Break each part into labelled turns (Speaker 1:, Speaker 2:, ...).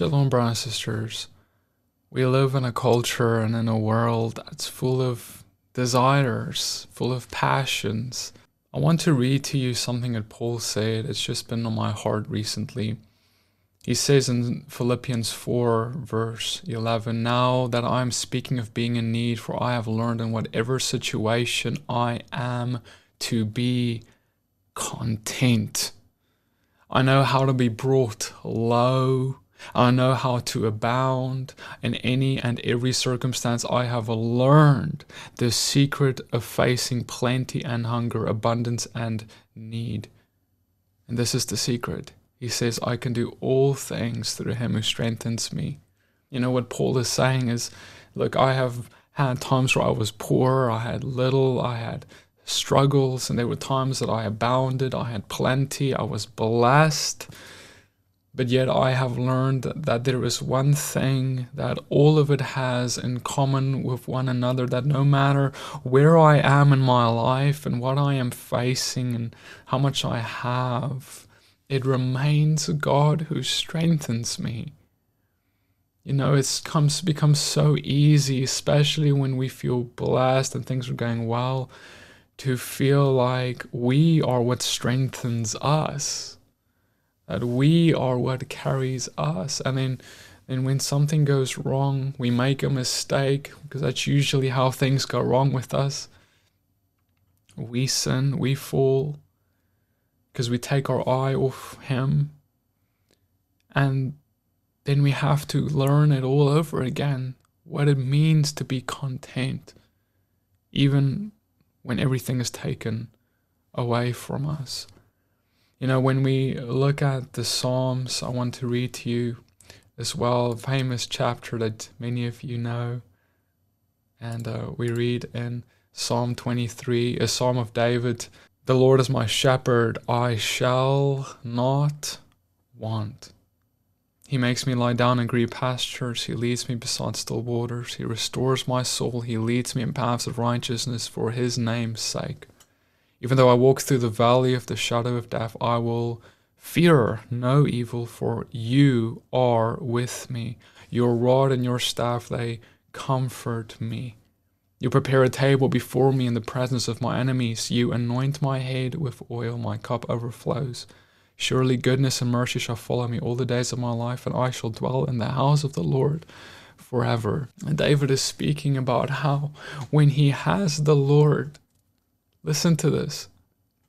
Speaker 1: Shalom, brothers and sisters. We live in a culture and in a world that's full of desires, full of passions. I want to read to you something that Paul said. It's just been on my heart recently. He says in Philippians 4, verse 11, Now that I am speaking of being in need, for I have learned in whatever situation I am to be content. I know how to be brought low. I know how to abound in any and every circumstance. I have learned the secret of facing plenty and hunger, abundance and need. And this is the secret. He says, I can do all things through him who strengthens me. You know what Paul is saying is, look, I have had times where I was poor, I had little, I had struggles, and there were times that I abounded, I had plenty, I was blessed. But yet I have learned that there is one thing that all of it has in common with one another that no matter where I am in my life and what I am facing and how much I have, it remains God who strengthens me. You know, it comes becomes so easy, especially when we feel blessed and things are going well, to feel like we are what strengthens us that we are what carries us. And then, then when something goes wrong, we make a mistake, because that's usually how things go wrong with us. We sin, we fall, because we take our eye off Him. And then we have to learn it all over again what it means to be content, even when everything is taken away from us. You know, when we look at the Psalms, I want to read to you as well a famous chapter that many of you know. And uh, we read in Psalm 23, a psalm of David The Lord is my shepherd, I shall not want. He makes me lie down in green pastures. He leads me beside still waters. He restores my soul. He leads me in paths of righteousness for his name's sake. Even though I walk through the valley of the shadow of death, I will fear no evil, for you are with me. Your rod and your staff, they comfort me. You prepare a table before me in the presence of my enemies. You anoint my head with oil, my cup overflows. Surely goodness and mercy shall follow me all the days of my life, and I shall dwell in the house of the Lord forever. And David is speaking about how when he has the Lord, Listen to this.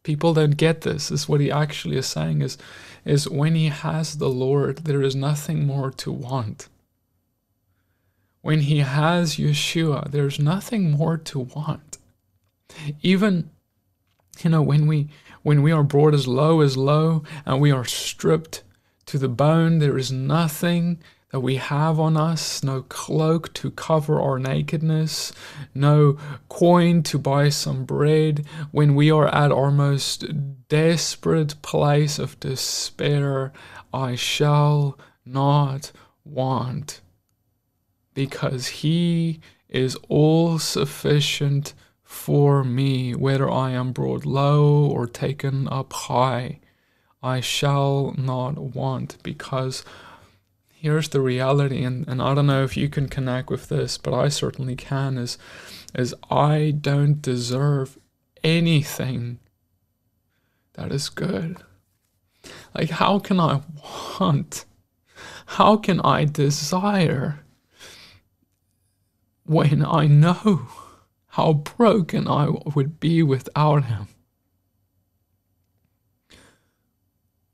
Speaker 1: People don't get this. This is what he actually is saying is, is when he has the Lord, there is nothing more to want. When he has Yeshua, there's nothing more to want. Even, you know, when we when we are brought as low as low and we are stripped to the bone, there is nothing that we have on us, no cloak to cover our nakedness, no coin to buy some bread, when we are at our most desperate place of despair, I shall not want, because He is all sufficient for me, whether I am brought low or taken up high. I shall not want, because here's the reality and, and I don't know if you can connect with this, but I certainly can is is I don't deserve anything that is good. Like how can I want? How can I desire when I know how broken I would be without him?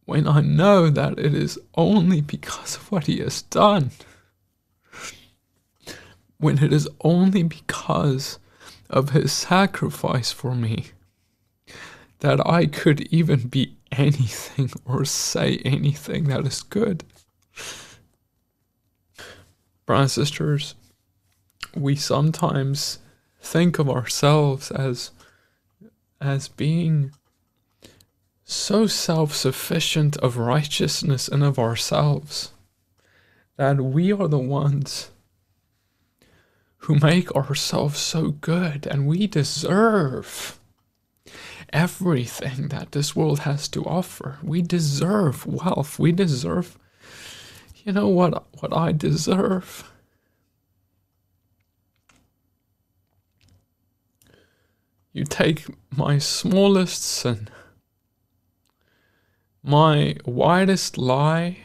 Speaker 1: When I know that it is only because of what He has done. When it is only because of His sacrifice for me that I could even be anything or say anything that is good. Brothers and sisters, we sometimes think of ourselves as as being so self sufficient of righteousness and of ourselves that we are the ones who make ourselves so good and we deserve everything that this world has to offer. We deserve wealth. We deserve, you know what what I deserve? You take my smallest sin, my widest lie,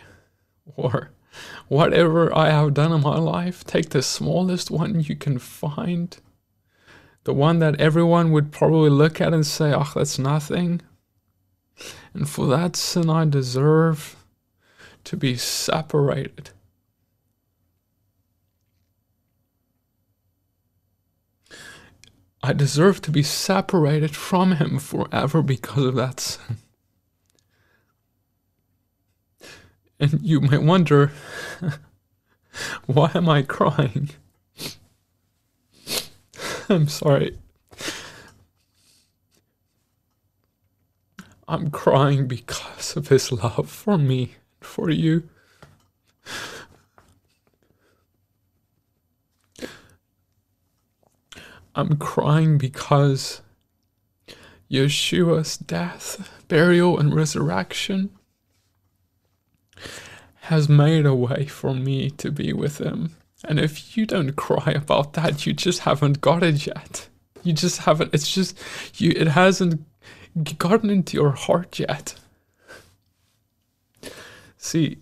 Speaker 1: or whatever I have done in my life, take the smallest one you can find, the one that everyone would probably look at and say, oh, that's nothing. And for that sin, I deserve to be separated. I deserve to be separated from Him forever because of that sin. And you might wonder, why am I crying? I'm sorry. I'm crying because of his love for me, for you. I'm crying because Yeshua's death, burial, and resurrection has made a way for me to be with him. And if you don't cry about that, you just haven't got it yet. You just haven't, it's just, you, it hasn't gotten into your heart yet. See,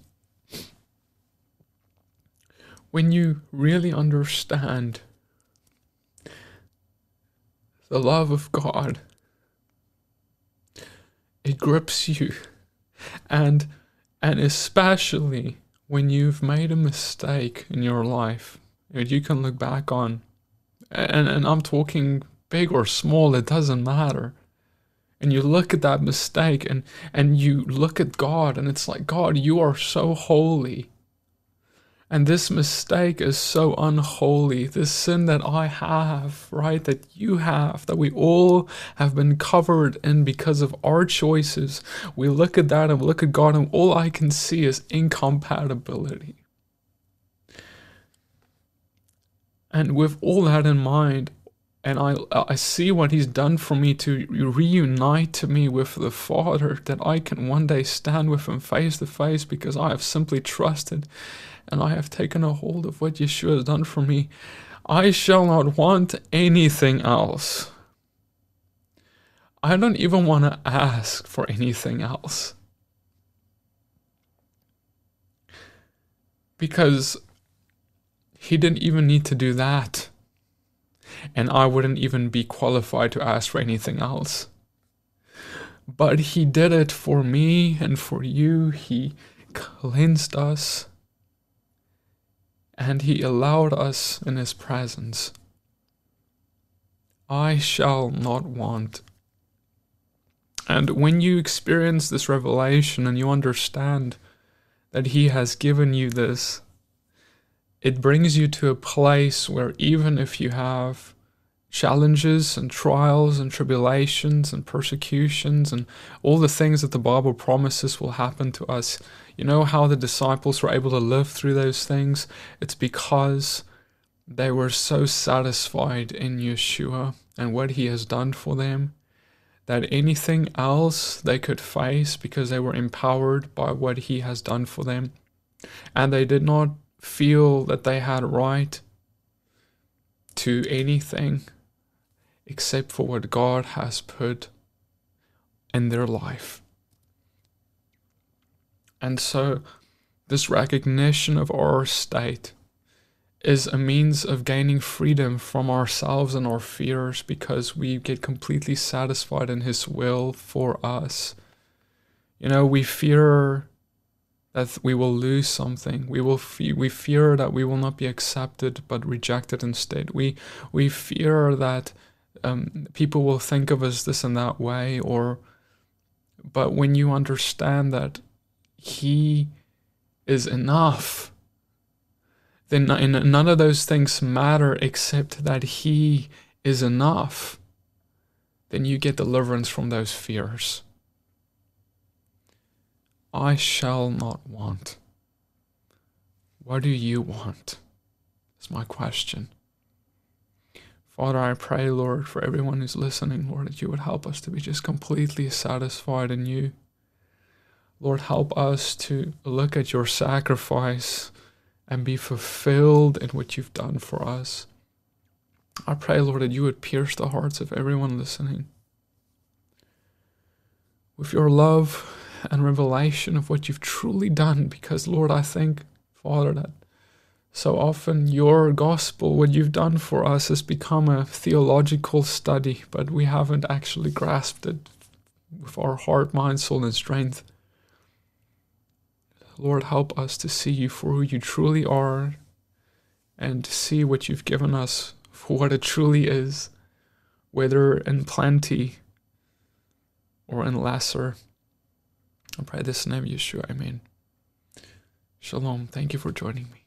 Speaker 1: when you really understand the love of God, it grips you. And and especially when you've made a mistake in your life, that you can look back on, and, and I'm talking big or small, it doesn't matter. And you look at that mistake and, and you look at God, and it's like, God, you are so holy. And this mistake is so unholy. This sin that I have, right, that you have, that we all have been covered in because of our choices. We look at that and we look at God, and all I can see is incompatibility. And with all that in mind, and I, I see what he's done for me to reunite me with the Father, that I can one day stand with him face to face because I have simply trusted and I have taken a hold of what Yeshua has done for me, I shall not want anything else. I don't even want to ask for anything else. Because he didn't even need to do that. And I wouldn't even be qualified to ask for anything else. But he did it for me and for you. He cleansed us and he allowed us in his presence. I shall not want. And when you experience this revelation and you understand that he has given you this, it brings you to a place where even if you have challenges and trials and tribulations and persecutions and all the things that the Bible promises will happen to us, you know how the disciples were able to live through those things? It's because they were so satisfied in Yeshua and what he has done for them that anything else they could face because they were empowered by what he has done for them. And they did not feel that they had right to anything except for what God has put in their life. And so, this recognition of our state is a means of gaining freedom from ourselves and our fears because we get completely satisfied in His will for us. You know, we fear that we will lose something. We will fe- we fear that we will not be accepted but rejected instead. We we fear that um, people will think of us this and that way, or but when you understand that he is enough, then none of those things matter except that He is enough. Then you get deliverance from those fears. I shall not want. What do you want? Is my question. Father, I pray, Lord, for everyone who's listening, Lord, that you would help us to be just completely satisfied in you. Lord, help us to look at your sacrifice and be fulfilled in what you've done for us. I pray, Lord, that you would pierce the hearts of everyone listening with your love and revelation of what you've truly done. Because, Lord, I think, Father, that so often your gospel, what you've done for us, has become a theological study, but we haven't actually grasped it with our heart, mind, soul, and strength. Lord, help us to see you for who you truly are and to see what you've given us for what it truly is, whether in plenty or in lesser. I pray this in the name of Yeshua. Amen. Shalom. Thank you for joining me.